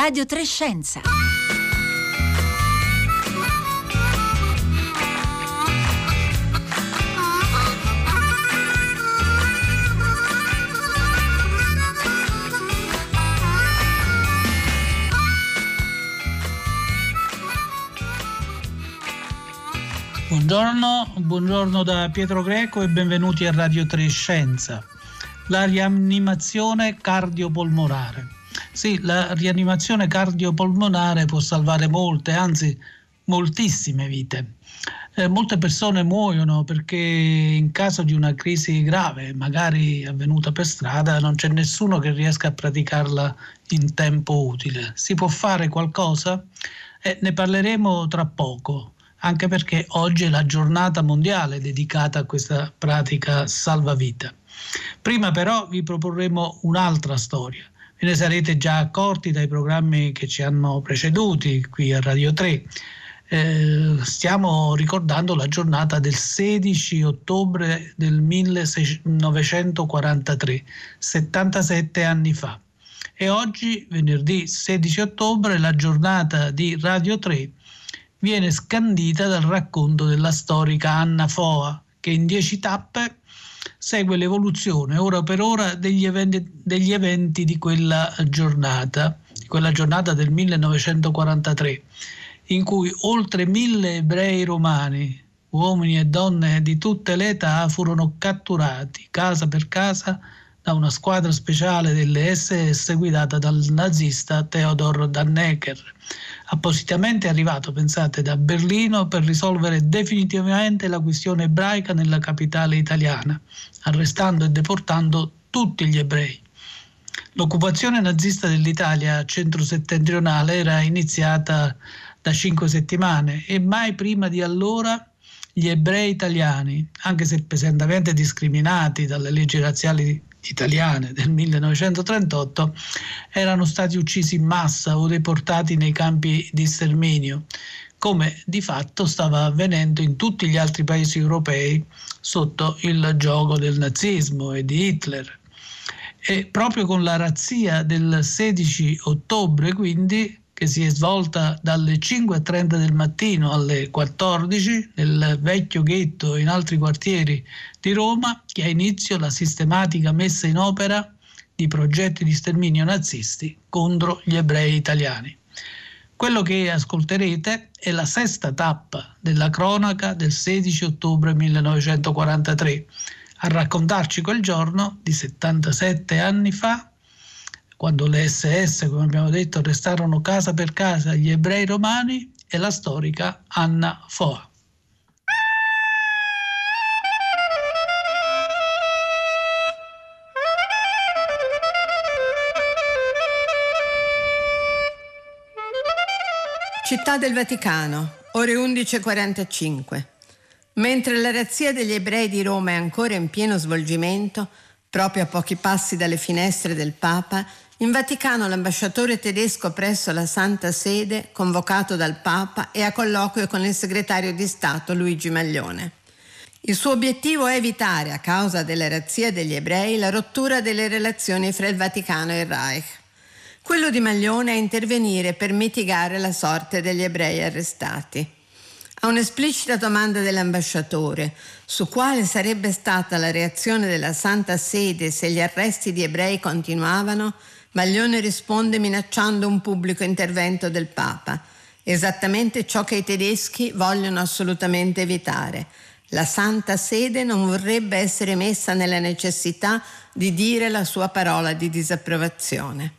Radio Trescenza. Buongiorno, buongiorno da Pietro Greco e benvenuti a Radio Trescenza. La rianimazione cardiopolmonare. Sì, la rianimazione cardiopolmonare può salvare molte, anzi moltissime vite. Eh, molte persone muoiono perché in caso di una crisi grave, magari avvenuta per strada, non c'è nessuno che riesca a praticarla in tempo utile. Si può fare qualcosa? Eh, ne parleremo tra poco, anche perché oggi è la giornata mondiale dedicata a questa pratica salvavita. Prima però vi proporremo un'altra storia Ve ne sarete già accorti dai programmi che ci hanno preceduti qui a Radio 3. Eh, stiamo ricordando la giornata del 16 ottobre del 1943, 77 anni fa. E oggi, venerdì 16 ottobre, la giornata di Radio 3 viene scandita dal racconto della storica Anna Foa, che in dieci tappe segue l'evoluzione ora per ora degli eventi, degli eventi di quella giornata, quella giornata del 1943, in cui oltre mille ebrei romani, uomini e donne di tutte le età, furono catturati casa per casa da una squadra speciale delle SS guidata dal nazista Theodor Dannecker, appositamente arrivato, pensate, da Berlino per risolvere definitivamente la questione ebraica nella capitale italiana, arrestando e deportando tutti gli ebrei. L'occupazione nazista dell'Italia centro-settentrionale era iniziata da cinque settimane e mai prima di allora gli ebrei italiani, anche se pesantemente discriminati dalle leggi razziali italiane del 1938 erano stati uccisi in massa o deportati nei campi di sterminio, come di fatto stava avvenendo in tutti gli altri paesi europei sotto il gioco del nazismo e di Hitler. E proprio con la razzia del 16 ottobre, quindi, che si è svolta dalle 5.30 del mattino alle 14 nel vecchio ghetto e in altri quartieri di Roma, che ha inizio la sistematica messa in opera di progetti di sterminio nazisti contro gli ebrei italiani. Quello che ascolterete è la sesta tappa della cronaca del 16 ottobre 1943. A raccontarci quel giorno di 77 anni fa quando le SS, come abbiamo detto, arrestarono casa per casa gli ebrei romani, è la storica Anna Foa. Città del Vaticano, ore 11.45. Mentre la razzia degli ebrei di Roma è ancora in pieno svolgimento, proprio a pochi passi dalle finestre del Papa, in Vaticano l'ambasciatore tedesco presso la Santa Sede, convocato dal Papa, è a colloquio con il segretario di Stato Luigi Maglione. Il suo obiettivo è evitare, a causa della razzia degli ebrei, la rottura delle relazioni fra il Vaticano e il Reich. Quello di Maglione è intervenire per mitigare la sorte degli ebrei arrestati. A un'esplicita domanda dell'ambasciatore su quale sarebbe stata la reazione della Santa Sede se gli arresti di ebrei continuavano, Maglione risponde minacciando un pubblico intervento del Papa, esattamente ciò che i tedeschi vogliono assolutamente evitare. La Santa Sede non vorrebbe essere messa nella necessità di dire la sua parola di disapprovazione.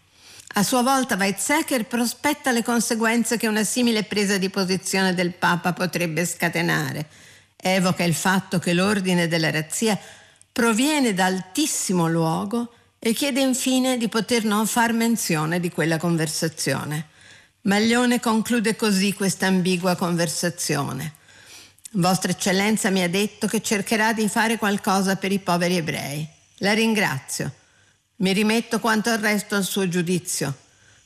A sua volta Weizsäcker prospetta le conseguenze che una simile presa di posizione del Papa potrebbe scatenare. Evoca il fatto che l'ordine della razzia proviene da altissimo luogo e chiede infine di poter non far menzione di quella conversazione. Maglione conclude così questa ambigua conversazione. Vostra Eccellenza mi ha detto che cercherà di fare qualcosa per i poveri ebrei. La ringrazio. Mi rimetto quanto al resto al suo giudizio.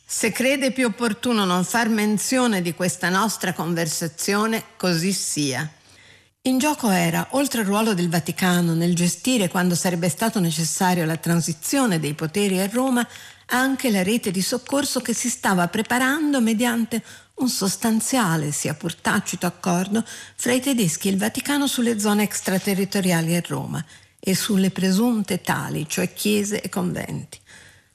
Se crede più opportuno non far menzione di questa nostra conversazione, così sia. In gioco era, oltre al ruolo del Vaticano nel gestire quando sarebbe stato necessario la transizione dei poteri a Roma, anche la rete di soccorso che si stava preparando mediante un sostanziale, sia pur tacito accordo fra i tedeschi e il Vaticano sulle zone extraterritoriali a Roma e sulle presunte tali, cioè chiese e conventi.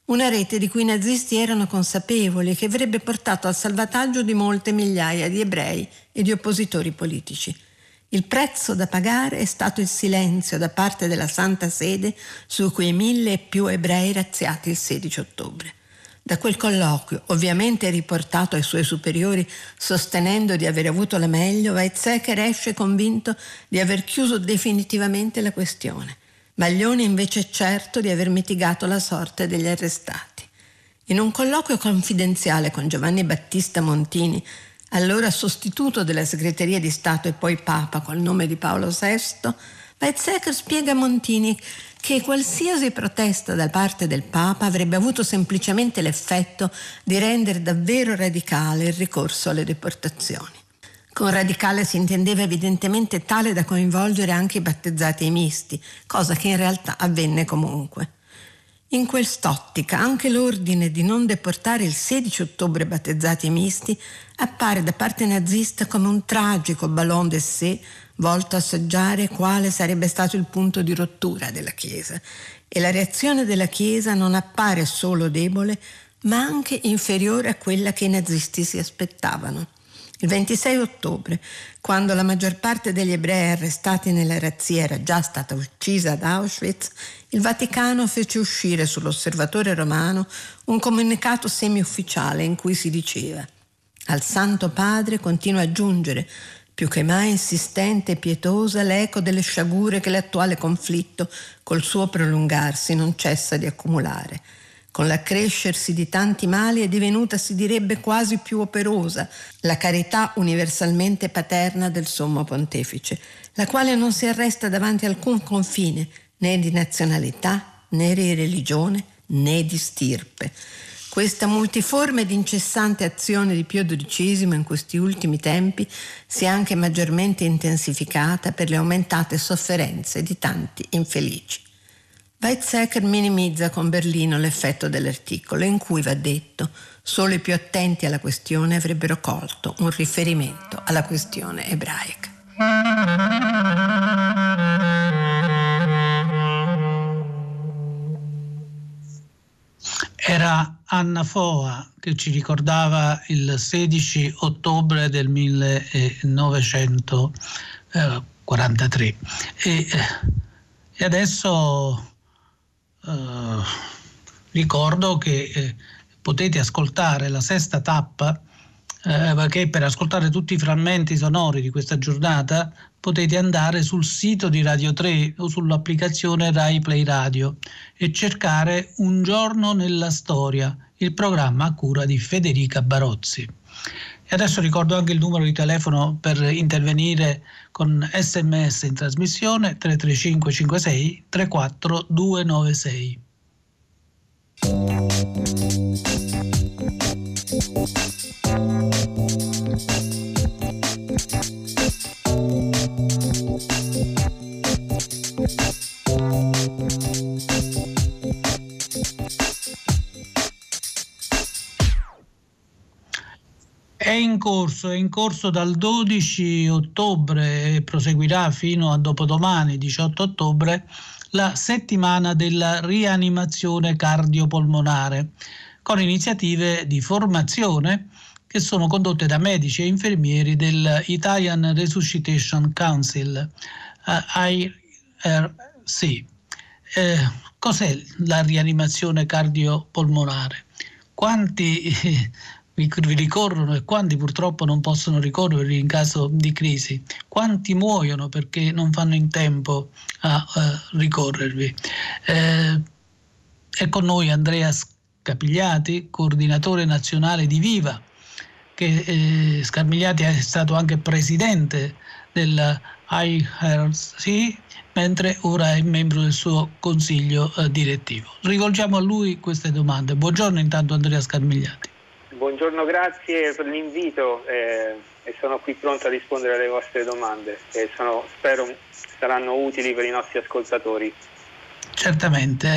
Una rete di cui i nazisti erano consapevoli e che avrebbe portato al salvataggio di molte migliaia di ebrei e di oppositori politici. Il prezzo da pagare è stato il silenzio da parte della Santa Sede su quei mille e più ebrei razziati il 16 ottobre. Da quel colloquio, ovviamente riportato ai suoi superiori sostenendo di aver avuto la meglio, Weizsäcker esce convinto di aver chiuso definitivamente la questione. Maglione invece è certo di aver mitigato la sorte degli arrestati. In un colloquio confidenziale con Giovanni Battista Montini, allora sostituto della segreteria di Stato e poi Papa col nome di Paolo VI, Weizsäcker spiega a Montini che qualsiasi protesta da parte del Papa avrebbe avuto semplicemente l'effetto di rendere davvero radicale il ricorso alle deportazioni. Con radicale si intendeva evidentemente tale da coinvolgere anche i battezzati e i misti, cosa che in realtà avvenne comunque. In quest'ottica anche l'ordine di non deportare il 16 ottobre battezzati misti appare da parte nazista come un tragico ballon d'essai volto a assaggiare quale sarebbe stato il punto di rottura della Chiesa. E la reazione della Chiesa non appare solo debole, ma anche inferiore a quella che i nazisti si aspettavano. Il 26 ottobre, quando la maggior parte degli ebrei arrestati nella razzia era già stata uccisa ad Auschwitz, il Vaticano fece uscire sull'osservatore romano un comunicato semi-ufficiale in cui si diceva al Santo Padre continua a giungere, più che mai insistente e pietosa, l'eco delle sciagure che l'attuale conflitto, col suo prolungarsi, non cessa di accumulare. Con l'accrescersi di tanti mali è divenuta, si direbbe, quasi più operosa la carità universalmente paterna del Sommo Pontefice, la quale non si arresta davanti a alcun confine, né di nazionalità, né di religione, né di stirpe. Questa multiforme ed incessante azione di Pio XII in questi ultimi tempi si è anche maggiormente intensificata per le aumentate sofferenze di tanti infelici. Weizsäcker minimizza con Berlino l'effetto dell'articolo in cui va detto solo i più attenti alla questione avrebbero colto un riferimento alla questione ebraica. Era Anna Foa che ci ricordava il 16 ottobre del 1943 e, eh, e adesso eh, ricordo che eh, potete ascoltare la sesta tappa eh, perché per ascoltare tutti i frammenti sonori di questa giornata potete andare sul sito di Radio 3 o sull'applicazione Rai Play Radio e cercare Un giorno nella storia, il programma a cura di Federica Barozzi. E adesso ricordo anche il numero di telefono per intervenire con sms in trasmissione 335 56 34 corso, è in corso dal 12 ottobre e proseguirà fino a dopodomani, 18 ottobre, la settimana della rianimazione cardiopolmonare, con iniziative di formazione che sono condotte da medici e infermieri dell'Italian Resuscitation Council, uh, IRC. Eh, cos'è la rianimazione cardiopolmonare? Quanti vi ricorrono e quanti purtroppo non possono ricorrere in caso di crisi, quanti muoiono perché non fanno in tempo a, a ricorrervi. Eh, è con noi Andrea Scapigliati, coordinatore nazionale di Viva, che eh, Scarmigliati è stato anche presidente del IRC, mentre ora è membro del suo consiglio eh, direttivo. Rivolgiamo a lui queste domande. Buongiorno intanto Andrea Scarmigliati. Buongiorno, grazie per l'invito eh, e sono qui pronto a rispondere alle vostre domande e sono, spero saranno utili per i nostri ascoltatori. Certamente.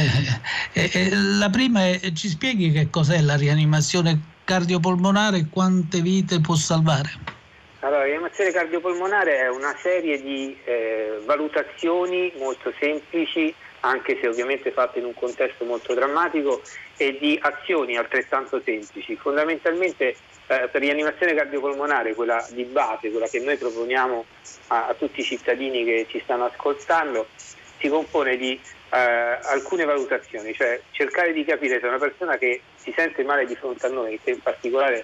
Eh, eh, la prima è, ci spieghi che cos'è la rianimazione cardiopolmonare e quante vite può salvare? Allora, la rianimazione cardiopolmonare è una serie di eh, valutazioni molto semplici anche se ovviamente fatte in un contesto molto drammatico, e di azioni altrettanto semplici. Fondamentalmente eh, per rianimazione cardiopolmonare, quella di base, quella che noi proponiamo a, a tutti i cittadini che ci stanno ascoltando, si compone di eh, alcune valutazioni, cioè cercare di capire se una persona che si sente male di fronte a noi, che in particolare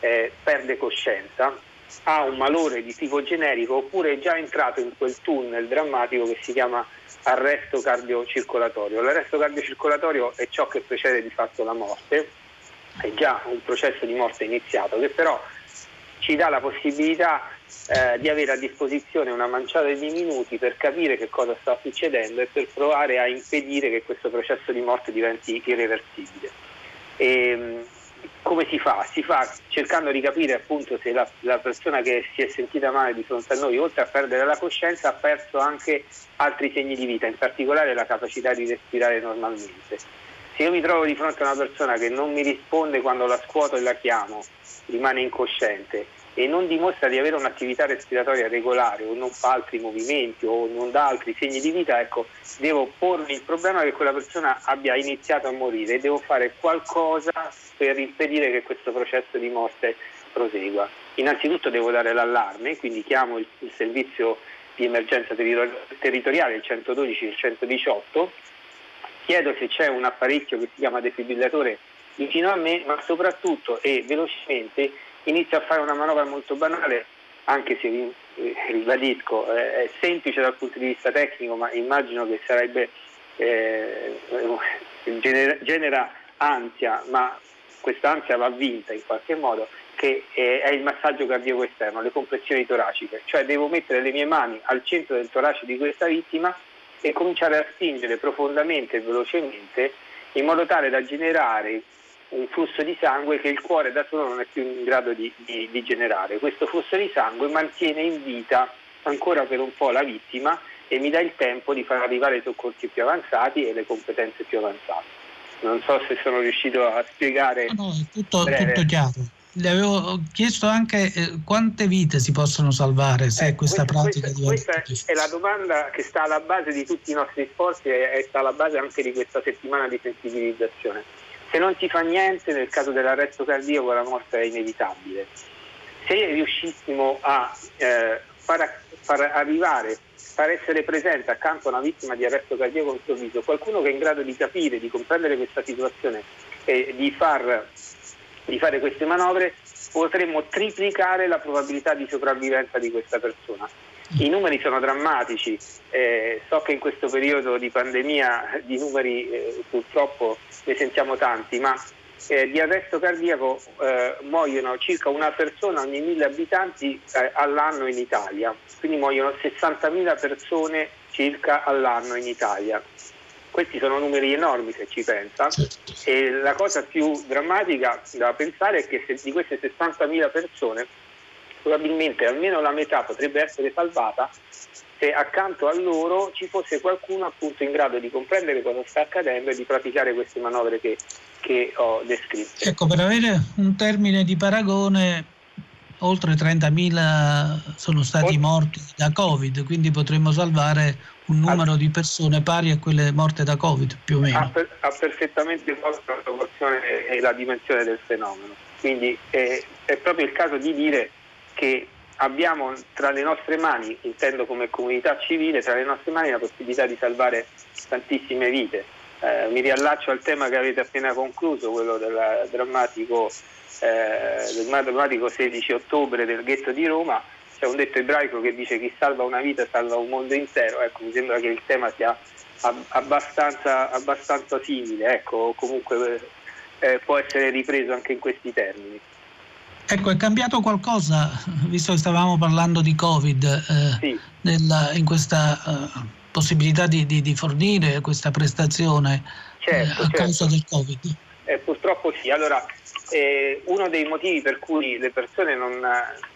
eh, perde coscienza, ha un malore di tipo generico oppure è già entrato in quel tunnel drammatico che si chiama arresto cardiocircolatorio. L'arresto cardiocircolatorio è ciò che precede di fatto la morte, è già un processo di morte iniziato che però ci dà la possibilità eh, di avere a disposizione una manciata di minuti per capire che cosa sta succedendo e per provare a impedire che questo processo di morte diventi irreversibile. E, ehm, come si fa? Si fa cercando di capire appunto se la, la, persona che si è sentita male di fronte a noi, oltre a perdere la coscienza, ha perso anche altri segni di vita, in particolare la capacità di respirare normalmente. Se io mi trovo di fronte a una persona che non mi risponde quando la scuoto e la chiamo, rimane incosciente e non dimostra di avere un'attività respiratoria regolare o non fa altri movimenti o non dà altri segni di vita, ecco, devo pormi il problema che quella persona abbia iniziato a morire e devo fare qualcosa per impedire che questo processo di morte prosegua. Innanzitutto devo dare l'allarme, quindi chiamo il, il servizio di emergenza territoriale, il 112 e il 118, chiedo se c'è un apparecchio che si chiama defibrillatore vicino a me, ma soprattutto e velocemente inizia a fare una manovra molto banale, anche se eh, ribadisco, eh, è semplice dal punto di vista tecnico, ma immagino che sarebbe eh, genera, genera ansia, ma questa ansia va vinta in qualche modo, che è il massaggio cardiaco esterno, le compressioni toraciche, cioè devo mettere le mie mani al centro del torace di questa vittima e cominciare a spingere profondamente e velocemente in modo tale da generare un flusso di sangue che il cuore da solo non è più in grado di, di, di generare. Questo flusso di sangue mantiene in vita ancora per un po' la vittima e mi dà il tempo di far arrivare i soccorsi più avanzati e le competenze più avanzate. Non so se sono riuscito a spiegare. No, è tutto, tutto chiaro. Le avevo chiesto anche eh, quante vite si possono salvare se eh, questa, questa pratica questa, questa è la domanda che sta alla base di tutti i nostri sforzi e sta alla base anche di questa settimana di sensibilizzazione se non si fa niente, nel caso dell'arresto cardiaco la morte è inevitabile. Se riuscissimo a eh, far, far, arrivare, far essere presente accanto a una vittima di arresto cardiaco improvviso, qualcuno che è in grado di capire, di comprendere questa situazione e di, far, di fare queste manovre, potremmo triplicare la probabilità di sopravvivenza di questa persona. I numeri sono drammatici, eh, so che in questo periodo di pandemia di numeri eh, purtroppo ne sentiamo tanti, ma eh, di arresto cardiaco eh, muoiono circa una persona ogni mille abitanti eh, all'anno in Italia, quindi muoiono 60.000 persone circa all'anno in Italia. Questi sono numeri enormi se ci pensa. E la cosa più drammatica da pensare è che se di queste 60.000 persone probabilmente almeno la metà potrebbe essere salvata se accanto a loro ci fosse qualcuno appunto in grado di comprendere cosa sta accadendo e di praticare queste manovre che, che ho descritto. Ecco, per avere un termine di paragone, oltre 30.000 sono stati morti da Covid, quindi potremmo salvare un numero di persone pari a quelle morte da Covid, più o meno. Ha, per, ha perfettamente colto la proporzione e la dimensione del fenomeno. Quindi è, è proprio il caso di dire che abbiamo tra le nostre mani, intendo come comunità civile, tra le nostre mani la possibilità di salvare tantissime vite. Eh, mi riallaccio al tema che avete appena concluso, quello del drammatico, eh, del drammatico 16 ottobre del ghetto di Roma. C'è un detto ebraico che dice chi salva una vita salva un mondo intero. Ecco, mi sembra che il tema sia abbastanza, abbastanza simile, ecco, comunque eh, può essere ripreso anche in questi termini. Ecco, è cambiato qualcosa, visto che stavamo parlando di Covid, eh, sì. nella, in questa uh, possibilità di, di, di, fornire questa prestazione certo, eh, a certo. causa del Covid? Eh, purtroppo sì. Allora, eh, uno dei motivi per cui le persone non,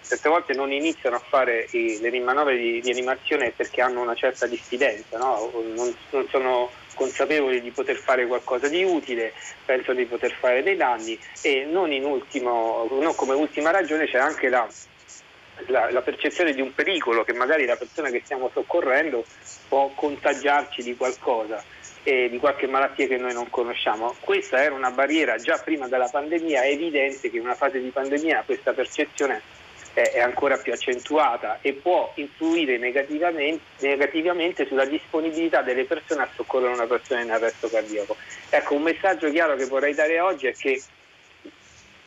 certe volte non iniziano a fare i, le manovre di, di, animazione è perché hanno una certa diffidenza, no? non, non, sono consapevoli di poter fare qualcosa di utile, penso di poter fare dei danni e non, ultimo, non come ultima ragione c'è anche la, la, la, percezione di un pericolo che magari la persona che stiamo soccorrendo può contagiarci di qualcosa e di qualche malattia che noi non conosciamo. Questa era una barriera già prima della pandemia, è evidente che in una fase di pandemia questa percezione è ancora più accentuata e può influire negativamente, negativamente, sulla disponibilità delle persone a soccorrere una persona in arresto cardiaco. Ecco, un messaggio chiaro che vorrei dare oggi è che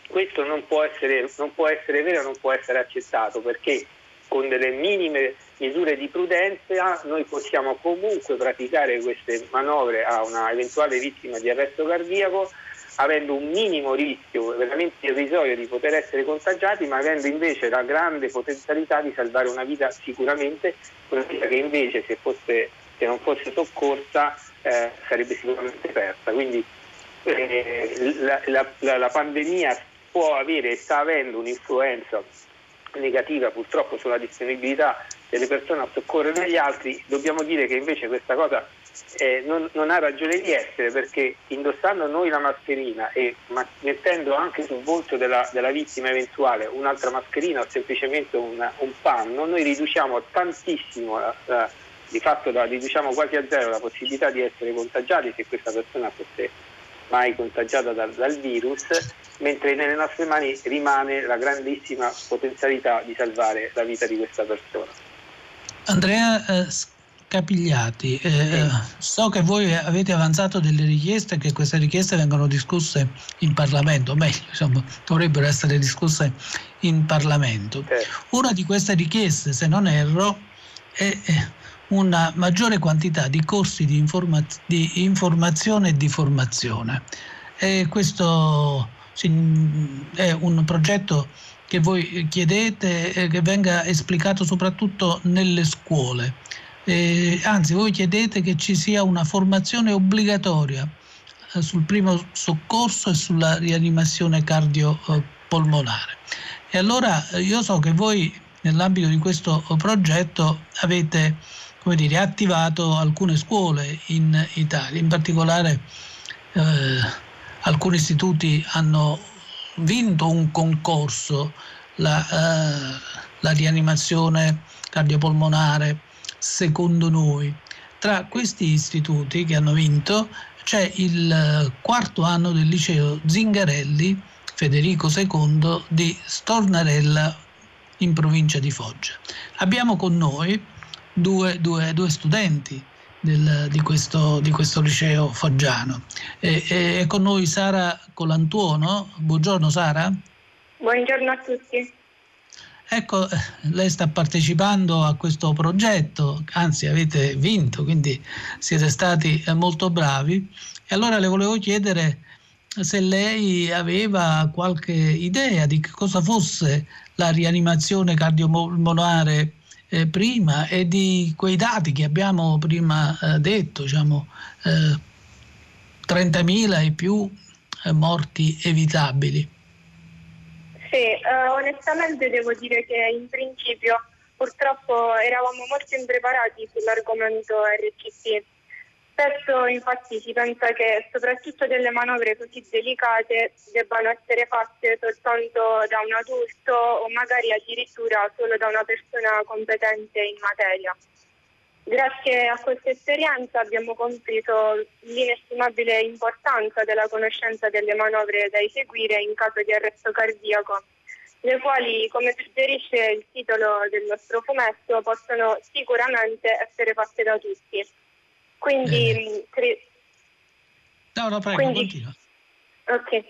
questo non può essere, non può essere vero, non può essere accettato perché con delle minime misure di prudenza noi possiamo comunque praticare queste manovre a una eventuale vittima di arresto cardiaco avendo un minimo rischio veramente irrisorio di poter essere contagiati, ma avendo invece la grande potenzialità di salvare una vita sicuramente, una vita che invece se, fosse, se non fosse soccorsa eh, sarebbe sicuramente persa. Quindi eh, la, la, la, pandemia può avere e sta avendo un'influenza negativa purtroppo sulla disponibilità delle persone a soccorrere gli altri, dobbiamo dire che invece questa cosa eh, non, non, ha ragione di essere perché indossando noi la mascherina e ma, mettendo anche sul volto della, della, vittima eventuale un'altra mascherina o semplicemente un, un panno, noi riduciamo tantissimo, la, la, di fatto la, riduciamo quasi a zero la possibilità di essere contagiati se questa persona fosse mai contagiata dal, dal virus, mentre nelle nostre mani rimane la grandissima potenzialità di salvare la vita di questa persona. Andrea, eh, Capigliati, eh, so che voi avete avanzato delle richieste, che queste richieste vengono discusse in Parlamento, meglio, insomma, dovrebbero essere discusse in Parlamento. Una di queste richieste, se non erro, è una maggiore quantità di corsi di, informa- di informazione e di formazione. E questo è un progetto che voi chiedete che venga esplicato soprattutto nelle scuole eh, anzi voi chiedete che ci sia una formazione obbligatoria eh, sul primo soccorso e sulla rianimazione cardiopolmonare. E allora eh, io so che voi nell'ambito di questo progetto avete come dire, attivato alcune scuole in Italia, in particolare eh, alcuni istituti hanno vinto un concorso, la, eh, la rianimazione cardiopolmonare secondo noi. Tra questi istituti che hanno vinto c'è il eh, quarto anno del liceo Zingarelli Federico II di Stornarella in provincia di Foggia. Abbiamo con noi due, due, due studenti del, di, questo, di, questo, liceo foggiano. È con noi Sara Colantuono. Buongiorno Sara. Buongiorno a tutti. Ecco, lei sta partecipando a questo progetto, anzi avete vinto, quindi siete stati molto bravi. E allora le volevo chiedere se lei aveva qualche idea di cosa fosse la rianimazione cardiopolmonare eh, prima e di quei dati che abbiamo prima eh, detto, diciamo eh, 30.000 e più eh, morti evitabili. Sì, eh, onestamente devo dire che in principio purtroppo eravamo molto impreparati sull'argomento RCT. Spesso infatti si pensa che soprattutto delle manovre così delicate debbano essere fatte soltanto da un adulto o magari addirittura solo da una persona competente in materia. Grazie a questa esperienza abbiamo compreso l'inestimabile importanza della conoscenza delle manovre da eseguire in caso di arresto cardiaco, le quali, come suggerisce il titolo del nostro fumetto, possono sicuramente essere fatte da tutti. Quindi, eh. cre- no, no, prego, Quindi, continua. Ok.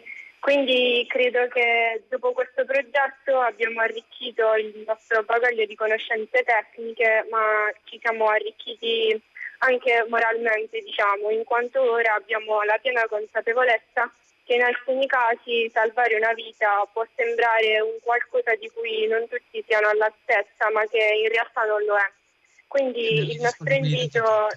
Quindi credo che dopo questo progetto abbiamo arricchito il nostro bagaglio di conoscenze tecniche, ma ci siamo arricchiti anche moralmente, diciamo, in quanto ora abbiamo la piena consapevolezza che in alcuni casi salvare una vita può sembrare un qualcosa di cui non tutti siano all'altezza, ma che in realtà non lo è. Quindi il nostro invito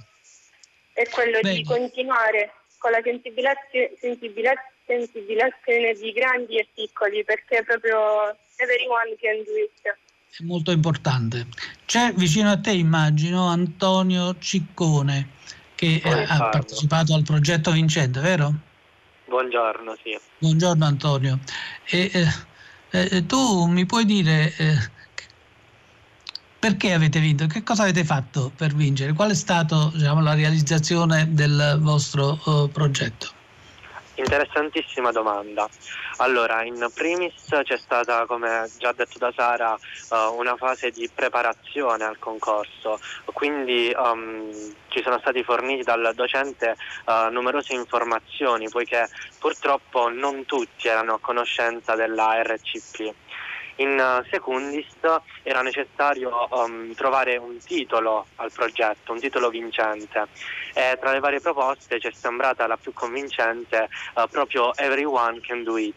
è quello Bene. di continuare con la sensibilizzazione sensibilizzazione di grandi e piccoli perché proprio everyone can do it. È molto importante. C'è vicino a te, immagino, Antonio Ciccone, che eh, ha partecipato al progetto Vincente, vero? Buongiorno, sì. Buongiorno Antonio. E, eh, eh, tu mi puoi dire eh, perché avete vinto? Che cosa avete fatto per vincere? Qual è stata diciamo, la realizzazione del vostro uh, progetto? Interessantissima domanda. Allora, in primis c'è stata, come già detto da Sara, uh, una fase di preparazione al concorso, quindi um, ci sono stati forniti dal docente uh, numerose informazioni, poiché purtroppo non tutti erano a conoscenza della RCP. In eh, secundis era necessario um, trovare un titolo al progetto, un titolo vincente e tra le varie proposte ci è sembrata la più convincente uh, proprio Everyone can do it,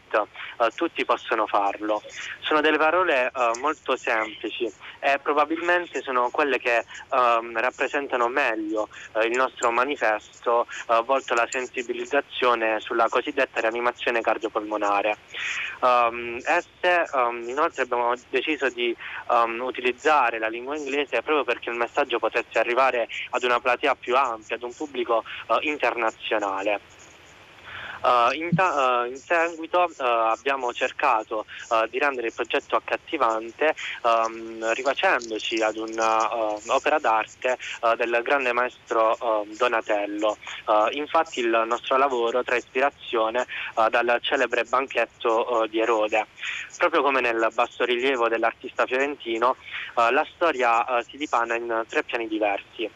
uh, tutti possono farlo. Sono delle parole molto semplici e probabilmente sono quelle che um, rappresentano meglio il nostro manifesto volto alla sensibilizzazione sulla cosiddetta rianimazione cardiopolmonare. Um, esse inoltre inoltre abbiamo deciso di um, utilizzare la lingua inglese proprio perché il messaggio potesse arrivare ad una platea più ampia, ad un pubblico uh, internazionale. Uh, in, ta- uh, in, seguito uh, abbiamo cercato di rendere il progetto accattivante um, rifacendoci ad un'opera d'arte del grande maestro Donatello. infatti il nostro lavoro trae ispirazione dal celebre banchetto di Erode. Proprio come nel bassorilievo dell'artista fiorentino, la storia si dipana in tre piani diversi.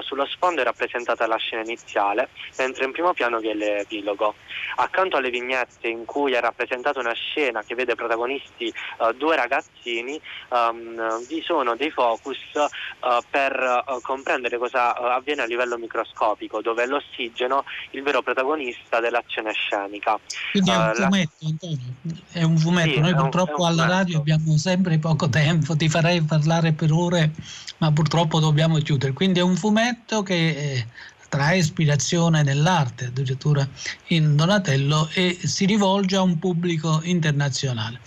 sullo sfondo è rappresentata la scena iniziale, mentre in primo piano vi è l'epilogo. Accanto alle vignette in cui è rappresentata una scena che vede protagonisti uh, due ragazzini, um, vi sono dei focus uh, per uh, comprendere cosa avviene a livello microscopico, dove è l'ossigeno il vero protagonista dell'azione scenica. Quindi è un fumetto. Antonio, è un fumetto. Sì, Noi purtroppo un, alla radio abbiamo sempre poco tempo, ti farei parlare per ore, ma purtroppo dobbiamo chiudere. Quindi è un fumetto che trae ispirazione nell'arte, addirittura in Donatello, e si rivolge a un pubblico internazionale.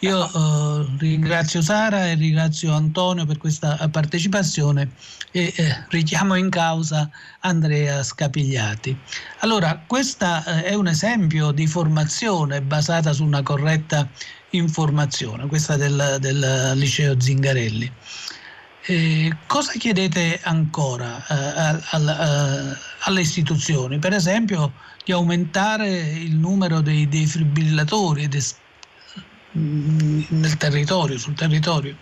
Io eh, ringrazio Sara e ringrazio Antonio per questa partecipazione e eh, richiamo in causa Andrea Scapigliati. Allora, questo eh, è un esempio di formazione basata su una corretta informazione, questa del, del liceo Zingarelli. Eh, cosa chiedete ancora eh, al, eh, alle istituzioni? Per esempio di aumentare il numero dei defibrillatori des, mm, nel territorio, sul territorio?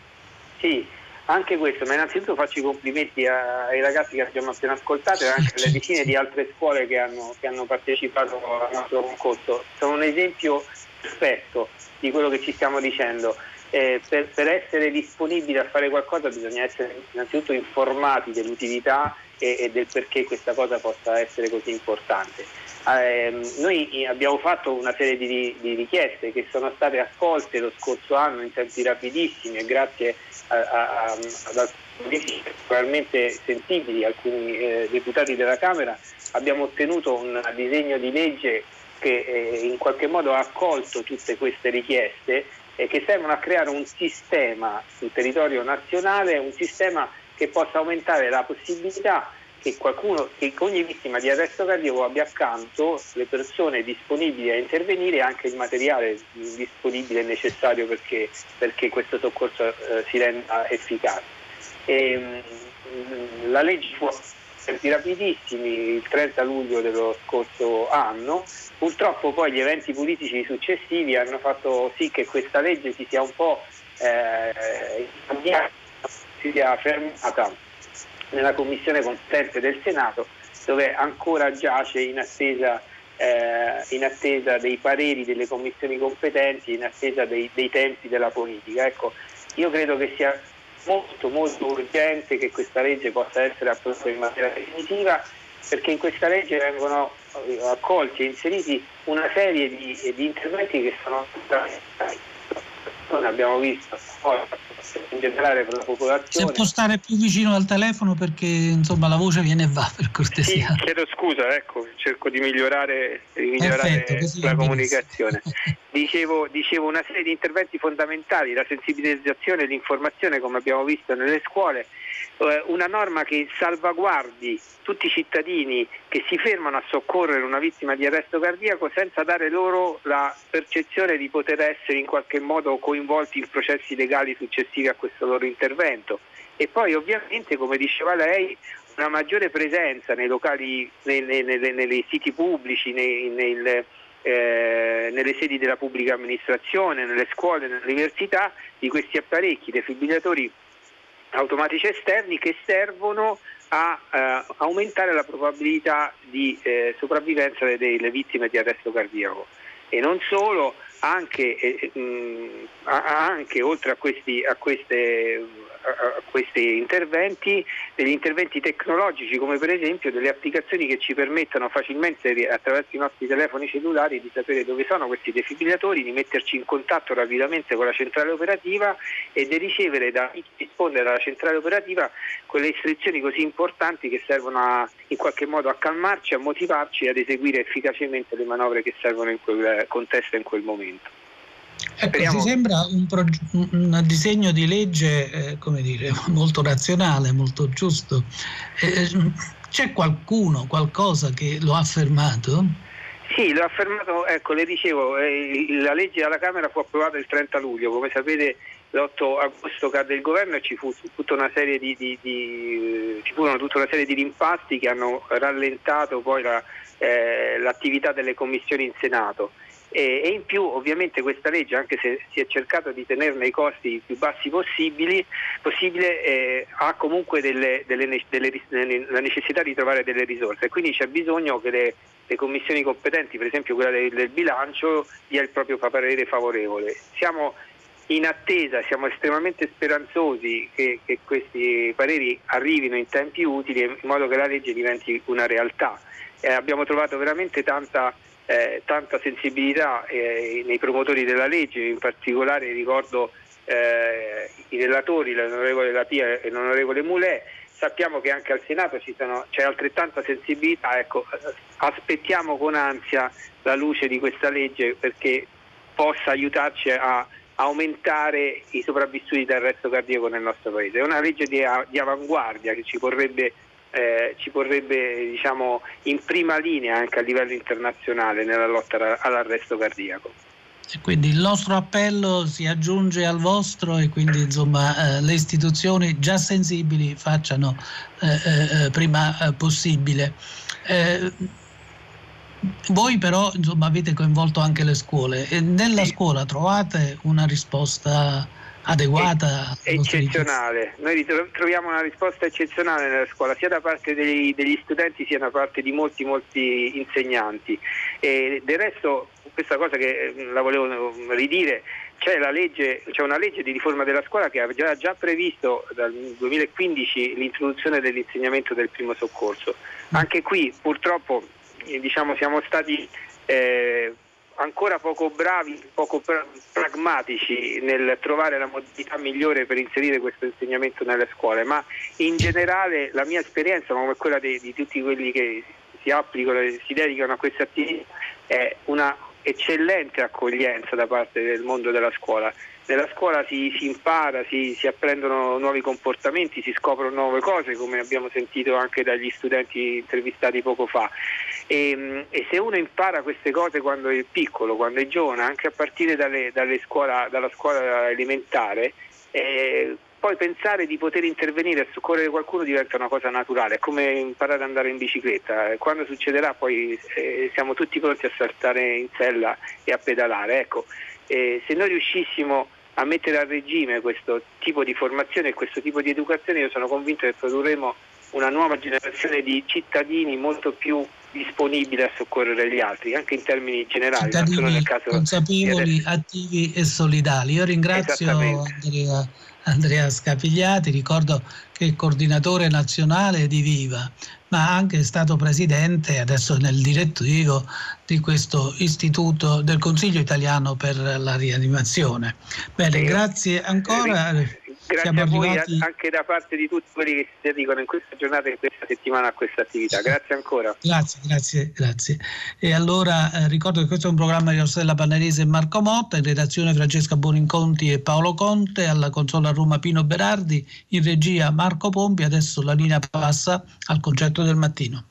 Sì, anche questo, ma innanzitutto faccio i complimenti ai ragazzi che abbiamo appena ascoltato e anche alle decine di altre scuole che hanno, che hanno partecipato al nostro concorso. Sono un esempio perfetto di quello che ci stiamo dicendo eh, per, per, essere disponibili a fare qualcosa bisogna essere innanzitutto informati dell'utilità e, e del perché questa cosa possa essere così importante. Eh, noi abbiamo fatto una serie di, di, richieste che sono state accolte lo scorso anno in tempi rapidissimi e grazie a, a, a, ad alcuni particolarmente sensibili, alcuni eh, deputati della Camera, abbiamo ottenuto un disegno di legge che eh, in qualche modo ha accolto tutte queste richieste e che servono a creare un sistema sul territorio nazionale, un sistema che possa aumentare la possibilità che qualcuno, che ogni vittima di arresto cardiaco abbia accanto le persone disponibili a intervenire e anche il materiale disponibile e necessario perché, perché questo soccorso eh, si renda efficace. E, mh, la legge fu tempi rapidissimi il 30 luglio dello scorso anno. Purtroppo poi gli eventi politici successivi hanno fatto sì che questa legge si sia un po' eh, si sia fermata nella commissione competente del Senato dove ancora giace in attesa, eh, in attesa dei pareri delle commissioni competenti, in attesa dei, dei tempi della politica. Ecco, io credo che sia molto molto urgente che questa legge possa essere approvata in maniera definitiva perché in questa legge vengono eh, accolti e inseriti una serie di, di interventi che sono abbiamo visto in generale per la popolazione. Se può stare più vicino al telefono perché insomma la voce viene e va per cortesia. Sì, chiedo scusa, ecco, cerco di migliorare, di migliorare Perfetto, la comunicazione. Dicevo, dicevo, una serie di interventi fondamentali, la sensibilizzazione e l'informazione come abbiamo visto nelle scuole, una norma che salvaguardi tutti i cittadini che si fermano a soccorrere una vittima di arresto cardiaco senza dare loro la percezione di poter essere in qualche modo coinvolti in processi legali successivi a questo loro intervento. E poi ovviamente, come diceva lei, una maggiore presenza nei locali, nei, nei, nei, nei siti pubblici, nel, eh, nelle sedi della pubblica amministrazione, nelle scuole, nelle università, di questi apparecchi defibrillatori automatici esterni che servono a eh, aumentare la probabilità di eh, sopravvivenza delle, delle, vittime di arresto cardiaco. E non solo, anche, eh, mh, mm, anche oltre a, questi, a queste a questi interventi, degli interventi tecnologici come per esempio delle applicazioni che ci permettono facilmente attraverso i nostri telefoni cellulari di sapere dove sono questi defibrillatori, di metterci in contatto rapidamente con la centrale operativa e di ricevere da chi risponde dalla centrale operativa quelle istruzioni così importanti che servono a, in qualche modo a calmarci, a motivarci ad eseguire efficacemente le manovre che servono in quel contesto e in quel momento. Ecco, Speriamo... ci sembra un, proge- un, disegno di legge, eh, come dire, molto razionale, molto giusto. Eh, c'è qualcuno, qualcosa che lo ha affermato? Sì, l'ho affermato, ecco, le dicevo, eh, la legge alla Camera fu approvata il 30 luglio, come sapete l'8 agosto cadde il governo e ci, fu di, di, di, ci furono tutta una serie di rimpasti che hanno rallentato poi la, eh, l'attività delle commissioni in Senato e, e, in più ovviamente questa legge, anche se si è cercato di tenerne i costi più bassi possibili, possibile, eh, ha comunque delle, delle, delle, la necessità di trovare delle risorse, quindi c'è bisogno che le, le commissioni competenti, per esempio quella del, del bilancio, dia il proprio parere favorevole. Siamo in attesa, siamo estremamente speranzosi che, che, questi pareri arrivino in tempi utili in modo che la legge diventi una realtà. Eh, abbiamo trovato veramente tanta eh, tanta sensibilità eh, nei promotori della legge, in particolare ricordo eh, i relatori, l'onorevole Lapia e l'onorevole Moulet, sappiamo che anche al Senato sono, c'è altrettanta sensibilità, ecco, aspettiamo con ansia la luce di questa legge perché possa aiutarci a aumentare i sopravvissuti d'arresto cardiaco nel nostro Paese. È una legge di, di avanguardia che ci porrebbe eh, ci porrebbe diciamo, in prima linea anche a livello internazionale nella lotta all'arresto cardiaco. E quindi il nostro appello si aggiunge al vostro e quindi insomma, eh, le istituzioni già sensibili facciano eh, eh, eh prima eh, possibile. Voi però insomma, avete coinvolto anche le scuole e nella sì. scuola trovate una risposta adeguata. È eccezionale, noi troviamo una risposta eccezionale nella scuola, sia da parte degli, degli studenti sia da parte di molti, molti insegnanti. E del resto, questa cosa che mm, la volevo ridire, c'è, legge, c'è, una legge di riforma della scuola che ha già, previsto dal 2015 l'introduzione dell'insegnamento del primo soccorso. Mm. Anche qui purtroppo diciamo, siamo stati eh, ancora poco bravi, poco pra- pragmatici nel trovare la modalità migliore per inserire questo insegnamento nelle scuole, ma in generale la mia esperienza, come quella di, di tutti quelli che si applicano e si dedicano a queste attività, è una eccellente accoglienza da parte del mondo della scuola. Nella scuola si, si impara, si, si, apprendono nuovi comportamenti, si scoprono nuove cose, come abbiamo sentito anche dagli studenti intervistati poco fa. E, e se uno impara queste cose quando è piccolo, quando è giovane, anche a partire dalle, dalle scuola, dalla scuola elementare, eh, poi pensare di poter intervenire e soccorrere qualcuno diventa una cosa naturale, è come imparare ad andare in bicicletta, quando succederà poi eh, siamo tutti pronti a saltare in sella e a pedalare. Ecco, eh, se noi riuscissimo a mettere a regime questo tipo di formazione e questo tipo di educazione, io sono convinto che produrremo una nuova generazione di cittadini molto più disponibile a soccorrere gli altri, anche in termini generali. Cittadini nel caso consapevoli, attivi e solidali. Io ringrazio Andrea, Andrea Scapigliati, ricordo che è coordinatore nazionale di Viva, ma anche è stato presidente, adesso nel direttivo, di questo istituto del Consiglio italiano per la rianimazione. Bene, grazie ancora. Grazie Siamo a voi arrivati... anche da parte di tutti quelli che si dedicano in questa giornata e in questa settimana a questa attività. Grazie ancora. Grazie, grazie, grazie. E allora eh, ricordo che questo è un programma di Rossella Panarese e Marco Motta, in redazione Francesca Boninconti e Paolo Conte, alla consola Roma Pino Berardi, in regia Marco Pompi. Adesso la linea passa al concerto del mattino.